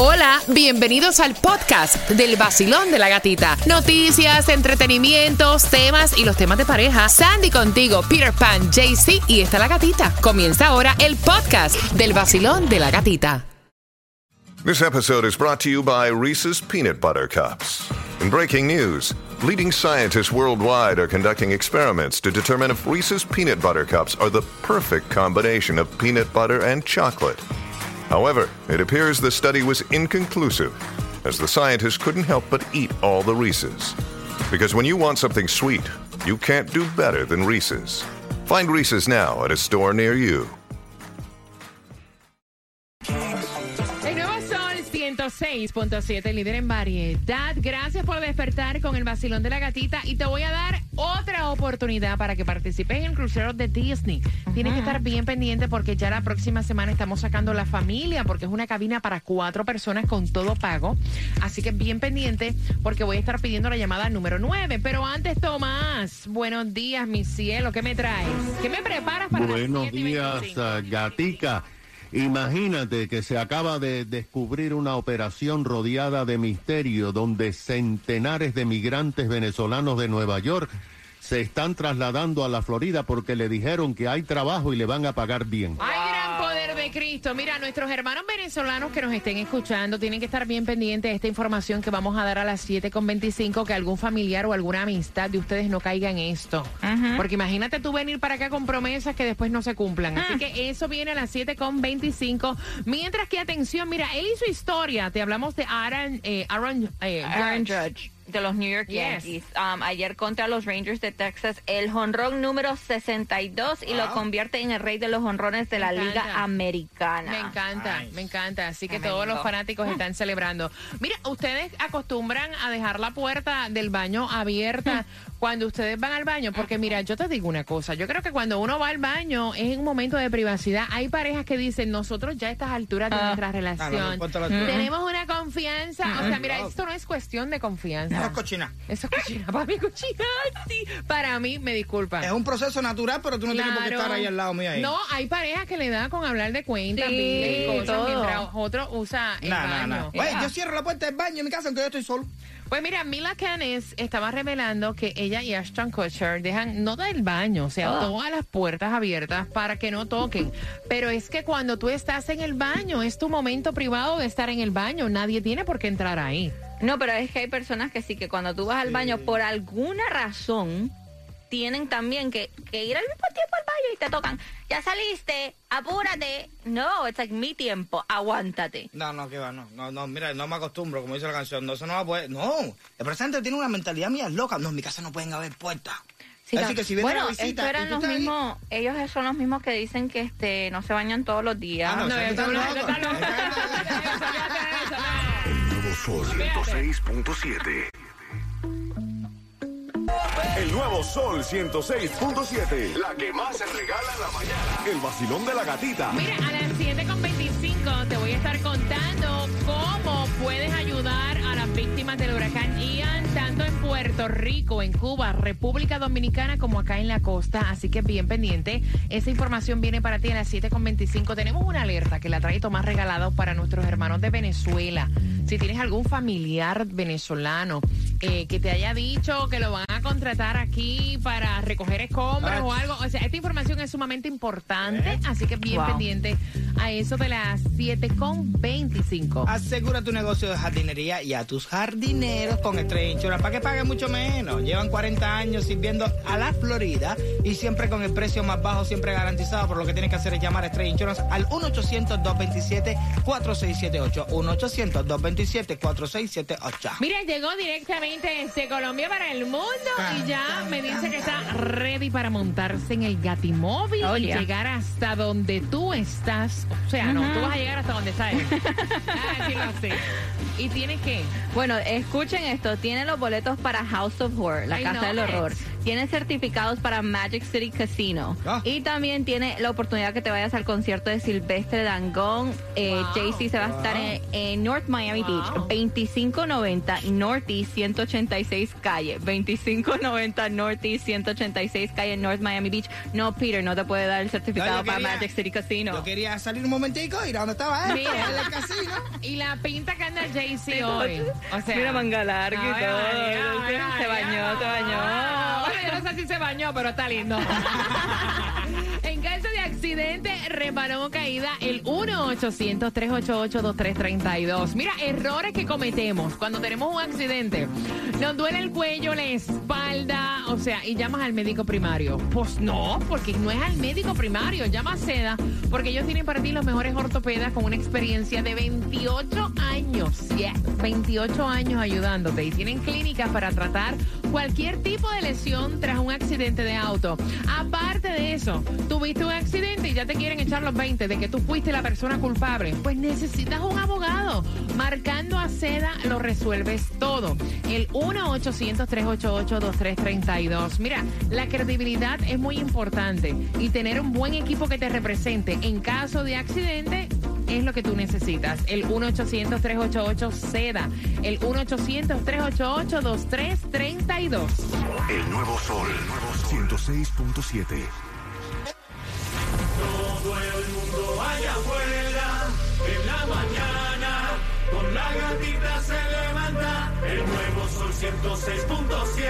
Hola, bienvenidos al podcast del vacilón de la gatita. Noticias, entretenimientos, temas y los temas de pareja. Sandy contigo, Peter Pan, JC y está la gatita. Comienza ahora el podcast del vacilón de la gatita. This episode is brought to you by Reese's Peanut Butter Cups. In breaking news, leading scientists worldwide are conducting experiments to determine if Reese's Peanut Butter Cups are the perfect combination of peanut butter and chocolate. However, it appears the study was inconclusive, as the scientists couldn't help but eat all the Reese's. Because when you want something sweet, you can't do better than Reese's. Find Reese's now at a store near you. El nuevo Sol 106.7, líder en variedad. Gracias por despertar con el vacilón de la gatita y te voy a dar otra oportunidad para que participes en el crucero de Disney. Tienes que estar bien pendiente porque ya la próxima semana estamos sacando la familia porque es una cabina para cuatro personas con todo pago. Así que bien pendiente porque voy a estar pidiendo la llamada número 9. Pero antes, Tomás, buenos días, mi cielo. ¿Qué me traes? ¿Qué me preparas para Buenos 7 y días, 25? Gatica. Imagínate que se acaba de descubrir una operación rodeada de misterio donde centenares de migrantes venezolanos de Nueva York se están trasladando a la Florida porque le dijeron que hay trabajo y le van a pagar bien. De Cristo. Mira, nuestros hermanos venezolanos que nos estén escuchando tienen que estar bien pendientes de esta información que vamos a dar a las 7.25, que algún familiar o alguna amistad de ustedes no caiga en esto. Porque imagínate tú venir para acá con promesas que después no se cumplan. Así que eso viene a las 7.25. Mientras que, atención, mira, él su historia. Te hablamos de Aaron, eh, Aaron, eh, Aaron Judge. Judge de los New York Yes. Yankees. Um, ayer contra los Rangers de Texas, el jonrón número 62 y lo convierte en el rey de los jonrones de Me la encanta. Liga Americana. Me encanta, me encanta. Así que todos los fanáticos están celebrando. Mira, ustedes acostumbran a dejar la puerta del baño abierta cuando ustedes van al baño, porque mira, yo te digo una cosa, yo creo que cuando uno va al baño es un momento de privacidad. Hay parejas que dicen, nosotros ya a estas alturas de Ah. nuestra no, relación tenemos una confianza. O sea, mira, esto no es cuestión de confianza. Eso es cochina. Eso es cochina. Para mí, cochina, sí. Para mí, me disculpan. Es un proceso natural, pero tú no tienes por qué estar ahí al lado mío ahí. No, hay parejas que le da con hablar de cuentas, Sí, y cosas, todo. mientras otro usa el No, no, baño. no. Oye, yo cierro la puerta del baño en mi casa aunque yo estoy solo. Pues mira, Mila Canes estaba revelando que ella y Ashton Kutcher dejan no del baño, o sea, Ah. todas las puertas abiertas para que no toquen. Pero es que cuando tú estás en el baño, es tu momento privado de estar en el baño. Nadie tiene por qué entrar ahí. No, pero es que hay personas que sí, que cuando tú vas al baño, por alguna razón, tienen también que, que ir al mismo tiempo al baño y te tocan. Ya saliste, apúrate. No, es like mi tiempo, aguántate. No, no, que va, no. No, no, mira, no me acostumbro, como dice la canción. No, eso no va a poder. No, el presente tiene una mentalidad mía loca. No, en mi casa no pueden haber puertas. Sí, Así que si viene bueno, visita estos eran los ahí- mismos, ellos son los mismos que dicen que este no se bañan todos los días. Ah, no, No, eso eso está no, loco. eso está loco. El nuevo Sol 106.7. El nuevo Sol 106.7. La que más se regala en la mañana. El vacilón de la gatita. Mira, a las 7.25 te voy a estar contando cómo puedes ayudar a las víctimas del huracán Ian, tanto en Puerto Rico, en Cuba, República Dominicana, como acá en la costa. Así que bien pendiente. Esa información viene para ti a las 7.25. Tenemos una alerta que la trae Tomás regalado para nuestros hermanos de Venezuela. Si tienes algún familiar venezolano eh, que te haya dicho que lo van a contratar aquí para recoger escombros o algo, o sea, esta información es sumamente importante, así que bien Wow. pendiente a eso de las 7.25. Asegura tu negocio de jardinería y a tus jardineros con Estrella Insurance para que paguen mucho menos. Llevan 40 años sirviendo a la Florida y siempre con el precio más bajo, siempre garantizado. Por lo que tienes que hacer es llamar a Estrella Insurance al 1-800-227-4678. 1-800-227-4678. Mira, llegó directamente desde Colombia para el mundo y ya me dice que está ready para montarse en el Gatimóvil Oh, y yeah. llegar hasta donde tú estás. O sea, no, tú vas a llegar hasta donde está él. Ah, decirlo así. ¿Y tienes que Bueno, escuchen esto, tiene los boletos para House of Horror, la I casa del it. Tiene certificados para Magic City Casino. Ah. Y también tiene la oportunidad que te vayas al concierto de Silvestre Dangón. Eh, Wow. JC se va a estar en, en North Miami Wow. Beach, 2590 Northeast 186 calle. 2590 Northeast 186 calle North Miami Beach. No, Peter, no te puede dar el certificado No, para quería- Magic City Casino. Yo quería salir un momentico y ir a donde estaba él, Mira. en el casino. Y la pinta que anda Jay-Z hoy. O sea, Mira manga larga y todo. ay, ay, Se ay, bañó, ay. se bañó. Yo no sé si se bañó, pero está lindo. en accidente, reparón o caída, el 1-800-388-2332. Mira, errores que cometemos cuando tenemos un accidente. Nos duele el cuello, la espalda, o sea, y llamas al médico primario. Pues no, porque no es al médico primario, llama a Seda, porque ellos tienen para ti los mejores ortopedas con una experiencia de 28 años. Yes, 28 años ayudándote y tienen clínicas para tratar cualquier tipo de lesión tras un accidente de auto. Aparte de eso, tuviste un accidente ya te quieren echar los 20 de que tú fuiste la persona culpable. Pues necesitas un abogado. Marcando a Seda lo resuelves todo. El 1-800-388-2332. Mira, la credibilidad es muy importante y tener un buen equipo que te represente en caso de accidente es lo que tú necesitas. El 1-800-388-SEDA. El 1-800-388-2332. El nuevo sol, el nuevo sol 106.7. Todo el mundo allá afuera, en la mañana, con la gatita se levanta, el nuevo sol 106.7,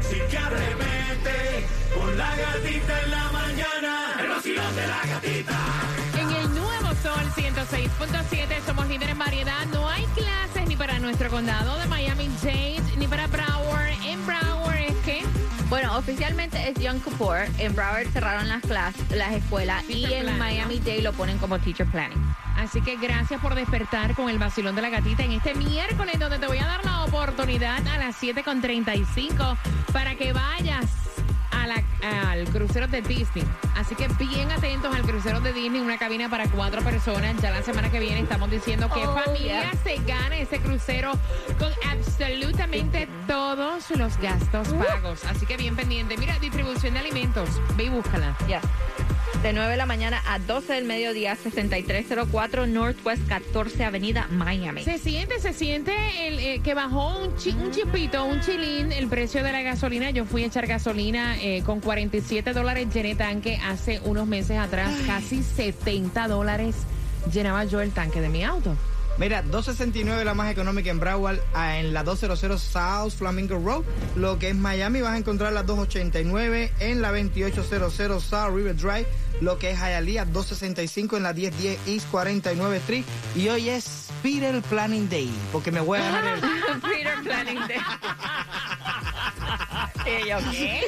sí que arremete, con la gatita en la mañana, el vacilón de la gatita. En el nuevo Sol 106.7 somos líderes en variedad. No hay clases ni para nuestro condado de Miami-Dade ni para Broward. En Broward es que Bueno, oficialmente es Young Kapoor. En Broward cerraron las clases, las escuelas y en Miami Dade lo ponen como teacher planning. Así que gracias por despertar con el vacilón de la gatita en este miércoles donde te voy a dar la oportunidad a las 7.35 para que vayas a la- al crucero de Disney. Así que bien atentos al crucero de Disney, una cabina para cuatro personas. Ya la semana que viene estamos diciendo que Oh, familia yeah. se gana ese crucero con absolutamente todos los gastos pagos. Así que bien pendiente. Mira, distribución de alimentos. Ve y búscala. Ya. De 9 de la mañana a 12 del mediodía, 6304 Northwest 14 Avenida, Miami. Se siente, se siente el, eh, que bajó un, chi- un chipito, un chilín el precio de la gasolina. Yo fui a echar gasolina eh, con 47 dólares llené tanque hace unos meses atrás. Casi 70 dólares llenaba yo el tanque de mi auto. Mira, 269 la más económica en Broward, ah, en la 200 South Flamingo Road. Lo que es Miami vas a encontrar la 289 en la 2800 South River Drive. Lo que es Hialeah 265 en la 1010 East 49 Street. Y hoy es Peter Planning Day, porque me voy a ganar el... Peter Planning Day. ¿Y yo qué?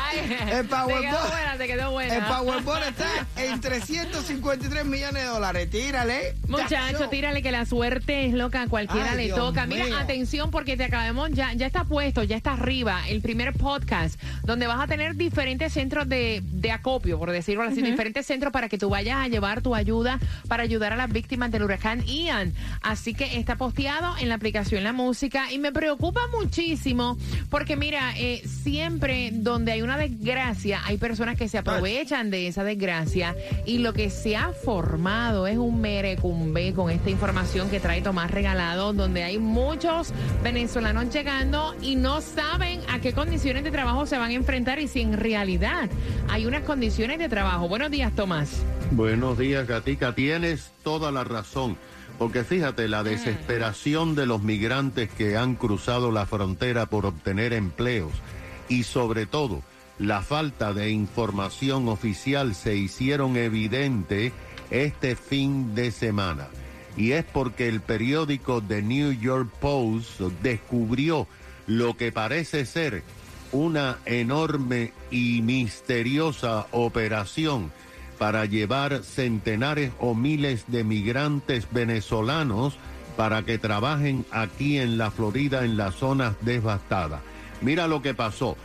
Ay, El te Powerball. quedó buena, te quedó buena. El Powerball está en 353 millones de dólares. Tírale. Muchacho, Chacho. tírale que la suerte es loca, a cualquiera Ay, le Dios toca. Mira, mío. atención porque te acabamos, ya, ya está puesto, ya está arriba el primer podcast donde vas a tener diferentes centros de, de acopio, por decirlo así, diferentes centros para que tú vayas a llevar tu ayuda para ayudar a las víctimas del huracán Ian. Así que está posteado en la aplicación La Música y me preocupa muchísimo porque mira, eh, siempre donde hay una desgracia hay personas que se aprovechan de esa desgracia y lo que se ha formado es un merecumbe con esta información que trae Tomás Regalado, donde hay muchos venezolanos llegando y no saben a qué condiciones de trabajo se van a enfrentar y si en realidad hay unas condiciones de trabajo. Buenos días, Tomás. Buenos días, Gatica. Tienes toda la razón. Porque fíjate, la desesperación de los migrantes que han cruzado la frontera por obtener empleos y sobre todo la falta de información oficial se hicieron evidente este fin de semana. Y es porque el periódico The New York Post descubrió lo que parece ser una enorme y misteriosa operación para llevar centenares o miles de migrantes venezolanos para que trabajen aquí en la Florida en las zonas devastadas. Mira lo que pasó.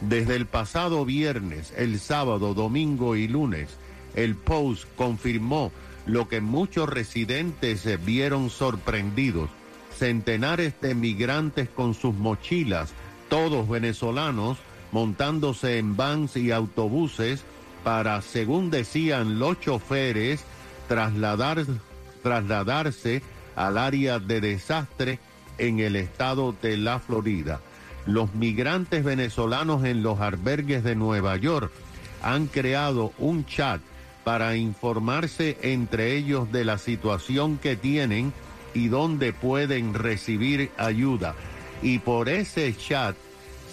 Desde el pasado viernes, el sábado, domingo y lunes, el Post confirmó lo que muchos residentes se vieron sorprendidos. Centenares de migrantes con sus mochilas, todos venezolanos, montándose en vans y autobuses para, según decían los choferes, trasladar, trasladarse al área de desastre en el estado de la Florida. Los migrantes venezolanos en los albergues de Nueva York han creado un chat para informarse entre ellos de la situación que tienen y dónde pueden recibir ayuda. Y por ese chat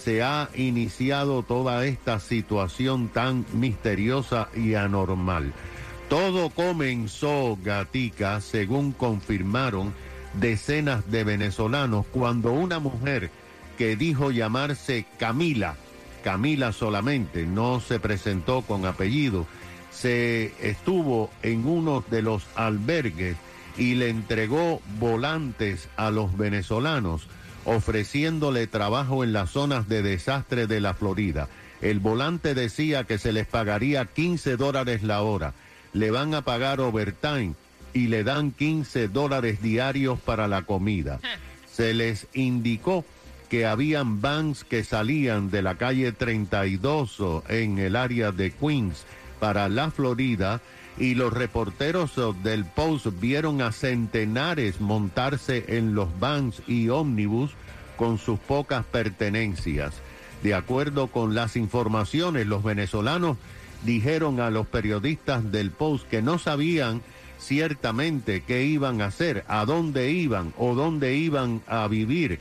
se ha iniciado toda esta situación tan misteriosa y anormal. Todo comenzó, Gatica, según confirmaron decenas de venezolanos, cuando una mujer que dijo llamarse Camila, Camila solamente, no se presentó con apellido, se estuvo en uno de los albergues y le entregó volantes a los venezolanos, ofreciéndole trabajo en las zonas de desastre de la Florida. El volante decía que se les pagaría 15 dólares la hora. Le van a pagar overtime y le dan 15 dólares diarios para la comida. Se les indicó que habían vans que salían de la calle 32 en el área de Queens para la Florida y los reporteros del Post vieron a centenares montarse en los vans y ómnibus con sus pocas pertenencias. De acuerdo con las informaciones, los venezolanos dijeron a los periodistas del Post que no sabían ciertamente qué iban a hacer, a dónde iban o dónde iban a vivir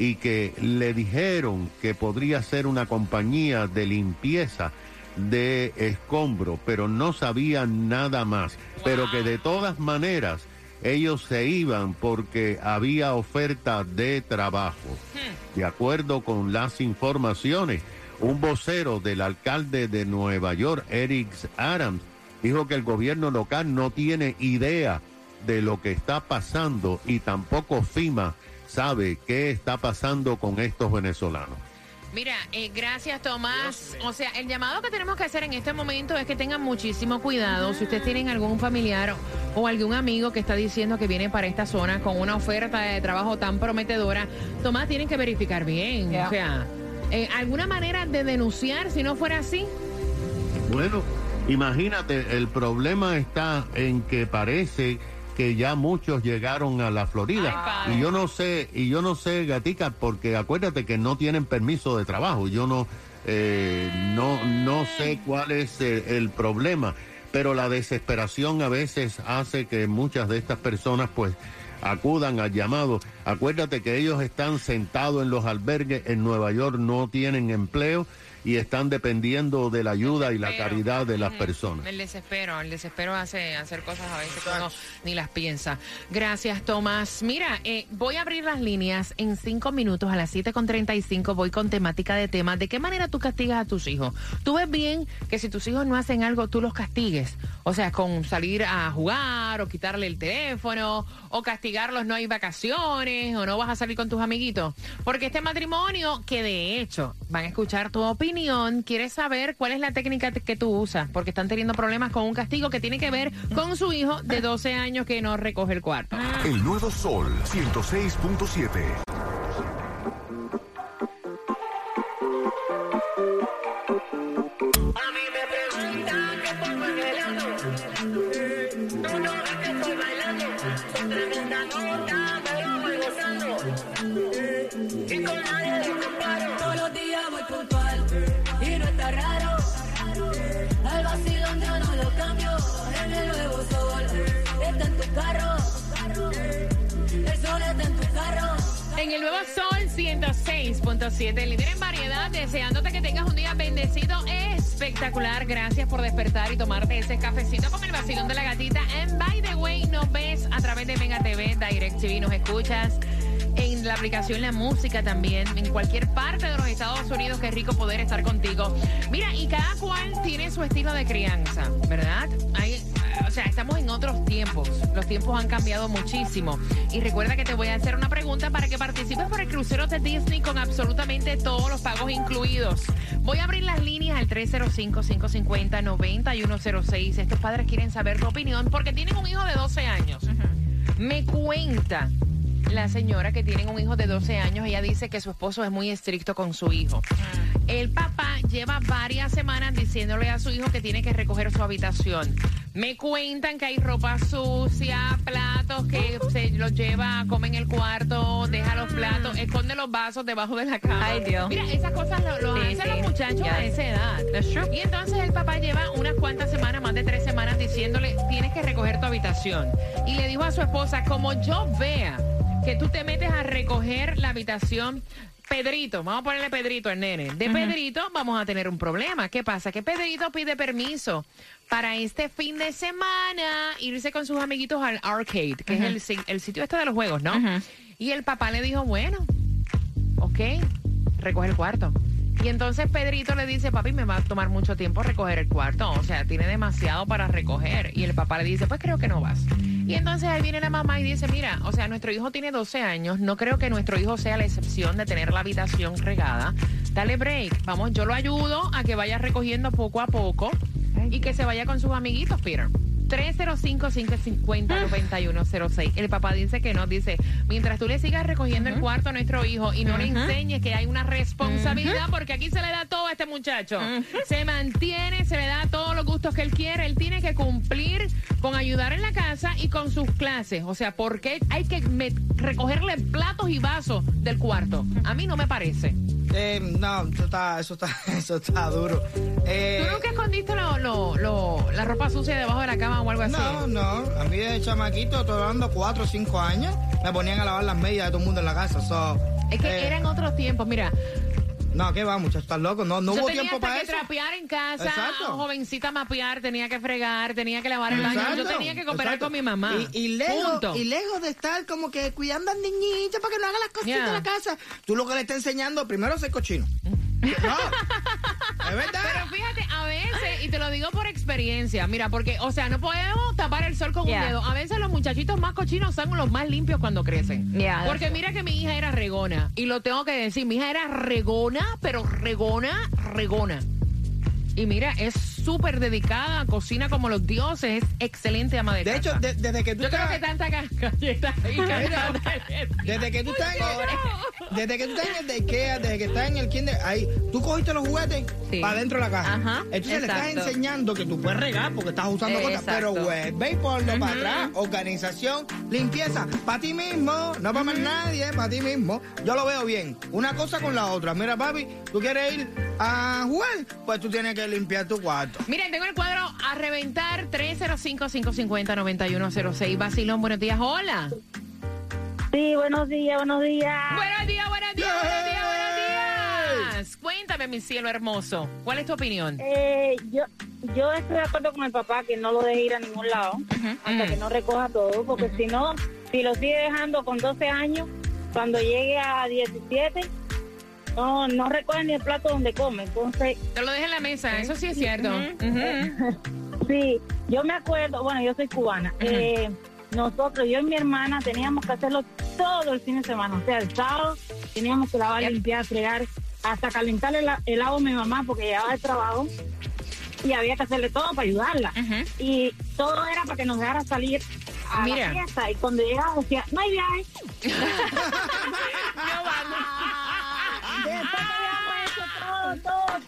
y que le dijeron que podría ser una compañía de limpieza de escombro, pero no sabían nada más. Pero que de todas maneras ellos se iban porque había oferta de trabajo. De acuerdo con las informaciones, un vocero del alcalde de Nueva York, Eric Adams, dijo que el gobierno local no tiene idea de lo que está pasando y tampoco FIMA sabe qué está pasando con estos venezolanos. Mira, eh, gracias Tomás. O sea, el llamado que tenemos que hacer en este momento es que tengan muchísimo cuidado. Si ustedes tienen algún familiar o algún amigo que está diciendo que viene para esta zona con una oferta de trabajo tan prometedora, Tomás, tienen que verificar bien. O sea, eh, ¿alguna manera de denunciar si no fuera así? Bueno, imagínate, el problema está en que parece que ya muchos llegaron a la Florida. y yo no sé, y yo no sé, Gatica, porque acuérdate que no tienen permiso de trabajo. Yo no, eh, no, no sé cuál es el, el problema, pero la desesperación a veces hace que muchas de estas personas, pues, acudan al llamado. Acuérdate que ellos están sentados en los albergues en Nueva York, no tienen empleo y están dependiendo de la ayuda y la caridad de las personas. El desespero, el desespero hace hacer cosas a veces que uno ni las piensa. Gracias, Tomás. Mira, eh, voy a abrir las líneas en cinco minutos a las 7.35. Voy con temática de temas. ¿De qué manera tú castigas a tus hijos? ¿Tú ves bien que si tus hijos no hacen algo, tú los castigues? O sea, con salir a jugar o quitarle el teléfono o castigarlos no hay vacaciones o no vas a salir con tus amiguitos. Porque este matrimonio, que de hecho van a escuchar tu opinión, quiere saber cuál es la técnica que tú usas, porque están teniendo problemas con un castigo que tiene que ver con su hijo de 12 años que no recoge el cuarto. El nuevo Sol 106.7. cambio. En el nuevo sol está en tu carro. En el nuevo Sol 106.7, líder en variedad, deseándote que tengas un día bendecido, espectacular. Gracias por despertar y tomarte ese cafecito con el vacilón de la gatita. And by the way, nos ves a través de Mega TV, Direct TV, nos escuchas en la aplicación La Música también, en cualquier parte de los Estados Unidos. Qué rico poder estar contigo. Mira, y cada cual tiene su estilo de crianza, ¿verdad? Hay, o sea, estamos en otros tiempos. Los tiempos han cambiado muchísimo. Y recuerda que te voy a hacer una pregunta para que participes por el crucero de Disney con absolutamente todos los pagos incluidos. Voy a abrir las líneas al 305-550-9106. Estos padres quieren saber tu opinión porque tienen un hijo de 12 años. Me cuenta la señora que tiene un hijo de 12 años. Ella dice que su esposo es muy estricto con su hijo. El papá lleva varias semanas diciéndole a su hijo que tiene que recoger su habitación. Me cuentan que hay ropa sucia, platos que se los lleva, come en el cuarto, deja los platos, esconde los vasos debajo de la cama. Ay, Dios. Mira, esas cosas lo, lo Sí, hacen sí. los muchachos a esa edad. Y entonces el papá lleva unas cuantas semanas, más de tres semanas, diciéndole, tienes que recoger tu habitación. Y le dijo a su esposa, como yo vea que tú te metes a recoger la habitación, Pedrito, vamos a ponerle Pedrito al nene. De Pedrito vamos a tener un problema. ¿Qué pasa? Que Pedrito pide permiso para este fin de semana irse con sus amiguitos al arcade, que es el, si- el sitio este de los juegos, ¿no? Y el papá le dijo, bueno, ok, recoge el cuarto. Y entonces Pedrito le dice, papi, me va a tomar mucho tiempo recoger el cuarto. O sea, tiene demasiado para recoger. Y el papá le dice, pues creo que no vas. Y entonces ahí viene la mamá y dice, mira, o sea, nuestro hijo tiene 12 años. No creo que nuestro hijo sea la excepción de tener la habitación regada. Dale break. Vamos, yo lo ayudo a que vaya recogiendo poco a poco y que se vaya con sus amiguitos, Peter. 305-550-9106. El papá dice que no, dice, mientras tú le sigas recogiendo el cuarto a nuestro hijo y no le enseñes que hay una responsabilidad, porque aquí se le da todo a este muchacho. Se mantiene, se le da todos los gustos que él quiere. Él tiene que cumplir con ayudar en la casa y con sus clases. O sea, ¿por qué hay que recogerle platos y vasos del cuarto? A mí no me parece. Eh, no, eso está, eso está, eso está duro. Eh, ¿Tú nunca escondiste lo- lo- lo- la ropa sucia debajo de la cama o algo así? no, no, a mí de chamaquito, estoy hablando cuatro o cinco años, me ponían a lavar las medias de todo el mundo en la casa. so, Es que eh, eran otros tiempos, mira. No, ¿qué va, muchachos? ¿Estás loco? No, no yo hubo tenía tiempo hasta para que eso. trapear en casa, Exacto. jovencita mapear, tenía que fregar, tenía que lavar el baño. Yo tenía que cooperar exacto. con mi mamá. Y, y lejos, Punto. y lejos de estar como que cuidando al niñito para que no haga las cositas Yeah. de la casa, tú lo que le estás enseñando primero es ser cochino. No, es verdad. Pero fíjate, a veces, y te lo digo por experiencia, mira, porque, o sea, no podemos tapar el sol con Yeah. un dedo. A veces los muchachitos más cochinos son los más limpios cuando crecen. Yeah, porque mira que mi hija era regona, y lo tengo que decir, mi hija era regona, pero regona, regona. Y mira, es súper dedicada, cocina como los dioses, es excelente ama de, de casa. hecho, de- desde que tú Yo creo estás- que tanta galleta y Desde que tú estás en el, desde que tú estás en el de Ikea, desde que estás en el kinder, ahí, tú cogiste los juguetes Sí. para dentro de la caja. Ajá, Entonces le estás enseñando que tú puedes regar porque estás usando Eh, cosas, pero vuelve y ponlo para atrás. Organización, limpieza, para ti mismo, no para más nadie, para ti mismo. Yo lo veo bien. Una cosa con la otra. Mira, papi, tú quieres ir a jugar, pues tú tienes que limpiar tu cuarto. Miren, tengo el cuadro a reventar 305-550-9106. Basilón, buenos días. Hola. Sí, buenos días, buenos días. Buenos días, buenos días, buenos días, buenos días. Cuéntame, mi cielo hermoso. ¿Cuál es tu opinión? Eh, yo, yo estoy de acuerdo con el papá que no lo deje ir a ningún lado hasta que no recoja todo, porque si no, si lo sigue dejando con 12 años, cuando llegue a 17, no, no recoge ni el plato donde come. Entonces, Te lo dejé en la mesa, eso sí es cierto. Sí, yo me acuerdo, bueno, yo soy cubana. eh, nosotros, yo y mi hermana, teníamos que hacerlo todo el fin de semana. O sea, el sábado teníamos que lavar, limpiar, fregar, hasta calentar el, el agua a mi mamá porque llegaba del trabajo y había que hacerle todo para ayudarla. Y todo era para que nos dejara salir a Mira. la fiesta. Y cuando llegaba decía, no hay viaje. No vamos. Después que habíamos hecho todo, todo,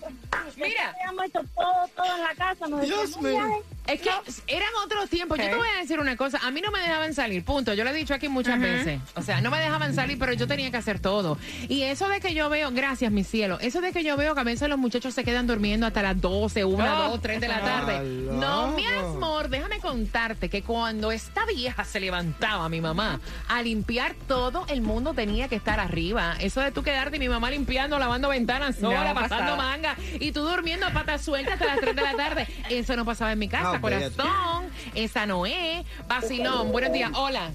Mira. que habíamos hecho todo, todo en la casa, nos Dios "No hay mío. Viaje". Es que eran otros tiempos. Yo te voy a decir una cosa. A mí no me dejaban salir, punto. Yo lo he dicho aquí muchas veces. O sea, no me dejaban salir, pero yo tenía que hacer todo. Y eso de que yo veo, gracias, mi cielo, eso de que yo veo que a veces los muchachos se quedan durmiendo hasta las 12, 1, Oh, 2, 3 de la tarde. No, mi amor, déjame contarte que cuando esta vieja se levantaba, mi mamá, a limpiar todo, el mundo tenía que estar arriba. Eso de tú quedarte y mi mamá limpiando, lavando ventanas sola, No pasando manga, y tú durmiendo a patas sueltas hasta las 3 de la tarde. Eso no pasaba en mi casa, No, corazón. no es. Vacilón, buenos días. Hola.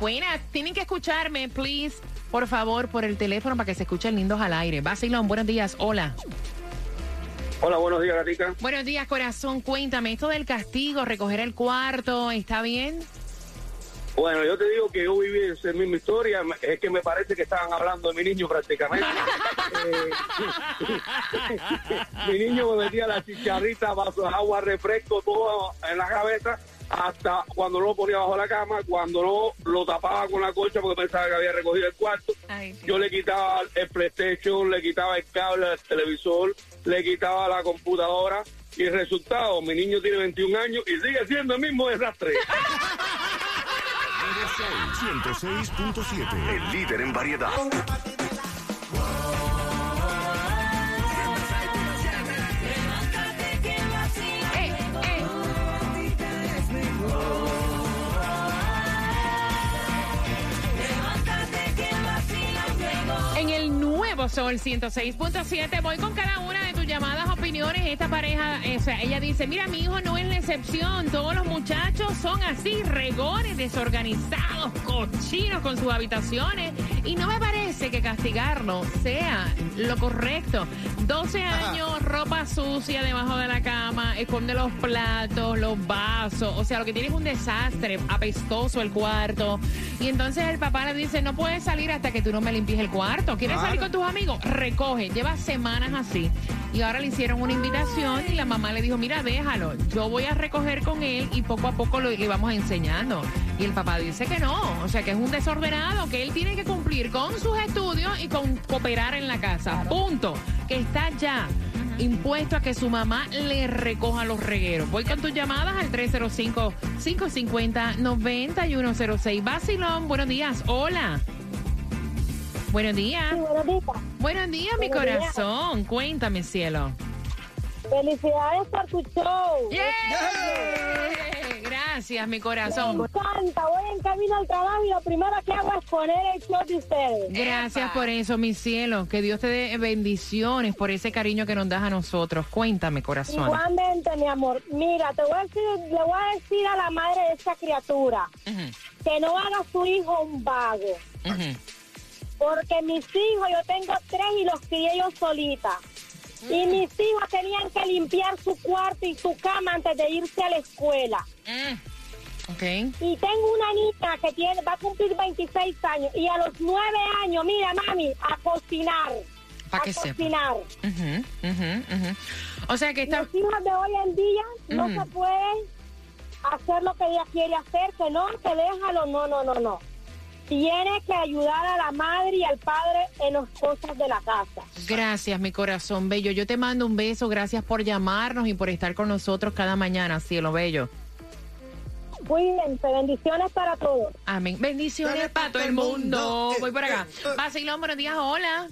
Buenas, tienen que escucharme, please. Por favor, por el teléfono para que se escuchen lindos al aire. Vacilón, buenos días. Hola. Hola, buenos días, Gatica. Buenos días, corazón. Cuéntame, esto del castigo, recoger el cuarto, ¿está bien? Bueno, yo te digo que yo viví esa misma historia, es que me parece que estaban hablando de mi niño prácticamente. Eh, mi niño me metía la chicharrita, vaso de agua, refresco, todo en la cabeza hasta cuando no lo ponía bajo la cama, cuando no lo tapaba con la colcha porque pensaba que había recogido el cuarto. Ay, sí. Yo le quitaba el PlayStation, le quitaba el cable del televisor, le quitaba la computadora y el resultado, mi niño tiene 21 años y sigue siendo el mismo desastre. Sol 106.7. El líder en variedad. En el nuevo Sol 106.7 voy con cada una llamadas, opiniones. Esta pareja, eh, ella dice, mira, mi hijo no es la excepción. Todos los muchachos son así, regones, desorganizados, cochinos con sus habitaciones. Y no me parece que castigarlo sea lo correcto. 12 años, ropa sucia debajo de la cama, esconde los platos, los vasos. O sea, lo que tiene es un desastre, apestoso el cuarto. Y entonces el papá le dice, no puedes salir hasta que tú no me limpies el cuarto. ¿Quieres Claro. salir con tus amigos? Recoge. Lleva semanas así. Y ahora le hicieron una invitación y la mamá le dijo, mira, déjalo. Yo voy a recoger con él y poco a poco lo, le vamos enseñando. Y el papá dice que no. O sea, que es un desordenado, que él tiene que cumplir con sus estudios y con cooperar en la casa. Punto. Que está ya impuesto a que su mamá le recoja los regueros. Voy con tus llamadas al 305-550-9106. Basilón, buenos días. Hola. Buenos días. buenos días. Buenos días, mi días. corazón. Cuéntame, cielo. Felicidades por tu show. ¡Yeah! Gracias, mi Me corazón. encanta. Voy en camino al trabajo y lo primero que hago es poner el show de ustedes. Gracias por eso, mi cielo. Que Dios te dé bendiciones por ese cariño que nos das a nosotros. Cuéntame, corazón. Igualmente, mi amor. Mira, te voy a decir, le voy a decir a la madre de esa criatura que no haga a su hijo un vago. Porque mis hijos, yo tengo tres y los crié yo solita. Y mis hijos tenían que limpiar su cuarto y su cama antes de irse a la escuela. Mm. Ok. Y tengo una niña que tiene, va a cumplir 26 años y a los 9 años, mira mami, a cocinar. Pa' a que sepa. cocinar. Ujú, ujú, ujú. O sea que está... Los hijos de hoy en día no se pueden hacer lo que ella quiere hacer, que no, que déjalo, no, no, no, no. Tiene que ayudar a la madre y al padre en las cosas de la casa. Gracias, mi corazón bello. Yo te mando un beso. Gracias por llamarnos y por estar con nosotros cada mañana, cielo bello. Cuídense, bendiciones para todos. Amén. Bendiciones para pa' todo el mundo. Voy por acá. Eh, eh, eh. Vacilón, buenos días. Hola.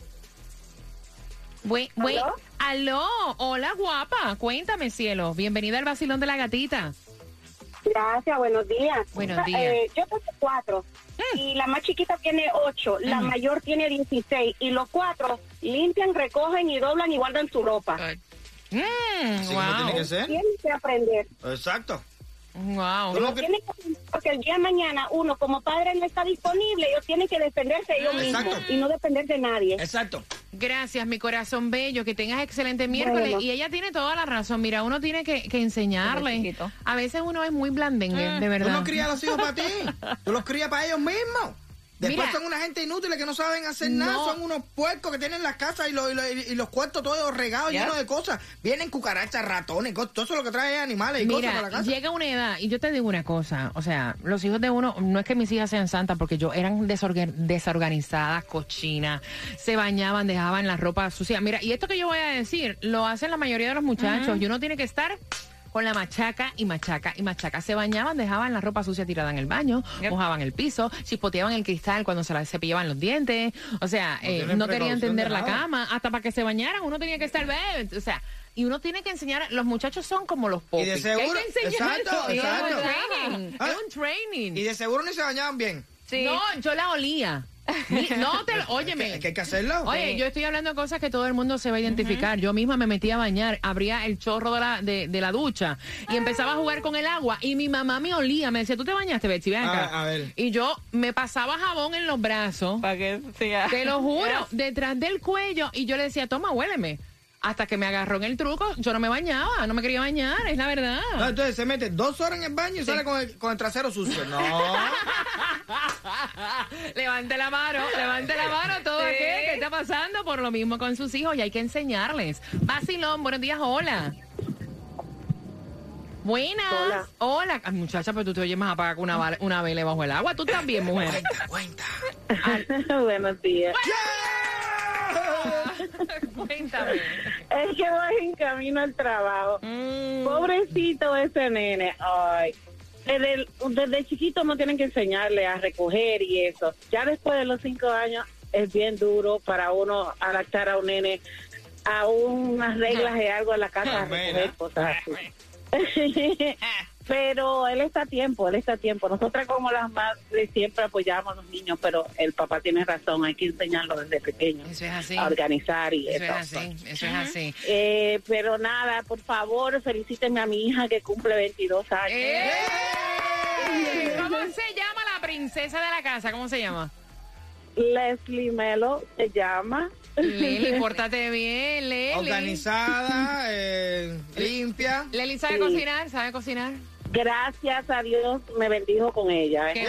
Bue- bue- ¿Aló? Aló. Hola, guapa. Cuéntame, cielo. Bienvenida al vacilón de la gatita. Gracias, buenos días. Buenos días. Eh, yo tengo cuatro Mm. y la más chiquita tiene ocho, la mayor tiene 16 y los cuatro limpian, recogen y doblan y guardan su ropa. Mm, Así como tiene que wow. ser. Tienen que aprender. Exacto. Wow. Tú que- que aprender porque el día de mañana uno como padre no está disponible, ellos tienen que defenderse ellos Exacto. mismos y no depender de nadie. Exacto. Gracias, mi corazón bello. Que tengas excelente miércoles. Bueno. Y ella tiene toda la razón. Mira, uno tiene que, que enseñarle. A veces uno es muy blandengue, de Tú verdad. no crías a los hijos para ti. Tú los crías para ellos mismos. Después Mira. son una gente inútil que no saben hacer nada. Son unos puercos que tienen las casas y los, y los, y los cuartos todos regados llenos de cosas. Vienen cucarachas, ratones, cosas. Todo eso es lo que trae animales y cosas para la casa. llega una edad, y yo te digo una cosa, o sea, los hijos de uno, no es que mis hijas sean santas, porque yo eran desorga- desorganizadas, cochinas, se bañaban, dejaban la ropa sucia. Mira, y esto que yo voy a decir, lo hacen la mayoría de los muchachos, y uno tiene que estar con la machaca y machaca y machaca. Se bañaban, dejaban la ropa sucia tirada en el baño, Yep. mojaban el piso, chispoteaban el cristal cuando se la cepillaban los dientes. O sea, eh, tienen no querían tender de la cama. Hasta para que se bañaran, uno tenía que estar, ve, o sea, y uno tiene que enseñar, los muchachos son como los popis. de que seguro- hay que enseñarlos. exacto, Es un exacto. training, Ah. es un training. Y de seguro ni se bañaban bien. Sí. No, yo la olía. Mi- No te lo, óyeme. Es que hay que hacerlo. Oye, yo estoy hablando de cosas que todo el mundo se va a identificar. Yo misma me metí a bañar, abría el chorro de la, de, de la ducha y empezaba a jugar con el agua y mi mamá me olía, me decía, ¿tú te bañaste, Betsy? Ven acá. A- a ver. Y yo me pasaba jabón en los brazos, Para que siga. te lo juro, detrás del cuello y yo le decía, toma, huéleme. Hasta que me agarró en el truco, yo no me bañaba, no me quería bañar, es la verdad. No, entonces se mete dos horas en el baño y sale con el, con el trasero sucio. No. levante la mano, levante la mano todo Sí. aquel que está pasando por lo mismo con sus hijos y hay que enseñarles. Basilón, buenos días, hola. Buenas. Hola. Hola. Ay, muchacha, pero tú te oyes más apagada que una, una vela bajo el agua. Tú también, mujer. Cuenta. Buenos días. Cuéntame. Es que voy en camino al trabajo. Mm. Pobrecito ese nene. Ay. Desde, el- desde chiquito no tienen que enseñarle a recoger y eso. Ya después de los cinco años es bien duro para uno adaptar a un nene a unas reglas de algo en la casa, a recoger cosas así. Pero él está a tiempo, él está a tiempo. Nosotras como las madres siempre apoyamos a los niños, pero el papá tiene razón, hay que enseñarlo desde pequeño Eso es así. a organizar y Eso es eso. así, eso es así. Eh, pero nada, por favor, felicíteme a mi hija que cumple 22 años. ¡Eh! ¿Cómo se llama la princesa de la casa? ¿Cómo se llama? Leslie Melo se llama. Leli, pórtate bien, Leli. Organizada, eh, limpia. Leli sabe Sí. cocinar, sabe cocinar. Gracias a Dios me bendijo con ella. ¿eh? Qué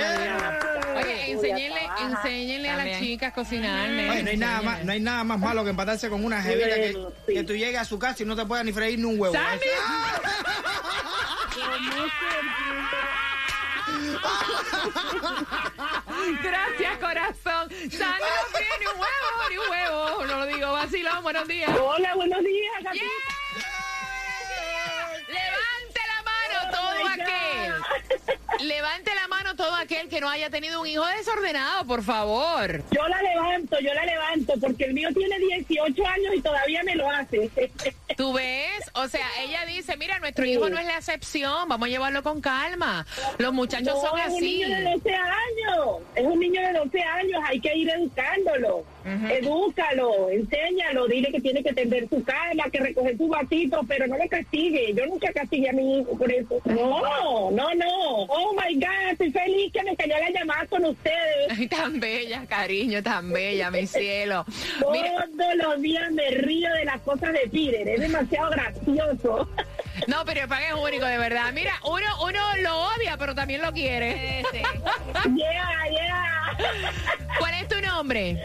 Oye, enséñenle, enséñenle a las chicas a cocinar. Oye, no hay nada más, no hay nada más malo que empatarse con una jevita que, sí. que tú llegues a su casa y no te puedas ni freír ni un huevo. Gracias, corazón. Sandy no tiene ni un huevo, ni un huevo. No lo digo, vacilón, buenos días. Hola, buenos días, gatita. what? Levante la mano todo aquel que no haya tenido un hijo desordenado, por favor. Yo la levanto, yo la levanto, porque el mío tiene 18 años y todavía me lo hace. ¿Tú ves? O sea, ella dice, mira, nuestro hijo no es la excepción, vamos a llevarlo con calma. Los muchachos No, son es un así. niño de 12 años. Es un niño de 12 años. Hay que ir educándolo. Edúcalo, enséñalo. Dile que tiene que tender su cama, que recoger su vasito, pero no lo castigue. Yo nunca castigué a mi hijo por eso. No, no, no. Oh my God, estoy feliz que me cayó la llamada con ustedes. Ay, tan bella, cariño, tan bella, mi cielo. Mira, Todos los días me río de las cosas de Peter. Es demasiado gracioso. no, pero el pan es único, de verdad. Mira, uno, uno lo odia, pero también lo quiere. Yeah, yeah. ¿Cuál es tu nombre?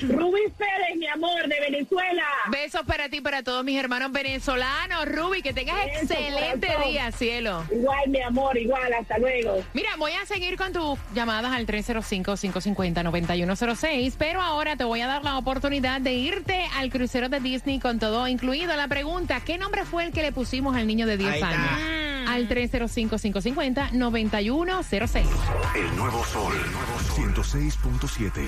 Rubí Pérez, mi amor, de Venezuela. Besos para ti, para todos mis hermanos venezolanos. Ruby, que tengas Besos, excelente corazón. día, cielo. Igual, mi amor, igual. Hasta luego. Mira, voy a seguir con tus llamadas al 305-550-9106, pero ahora te voy a dar la oportunidad de irte al crucero de Disney con todo incluido. La pregunta, ¿qué nombre fue el que le pusimos al niño de 10 Ahí está. años? Al 305-550-9106. El nuevo sol, el nuevo sol 106.7.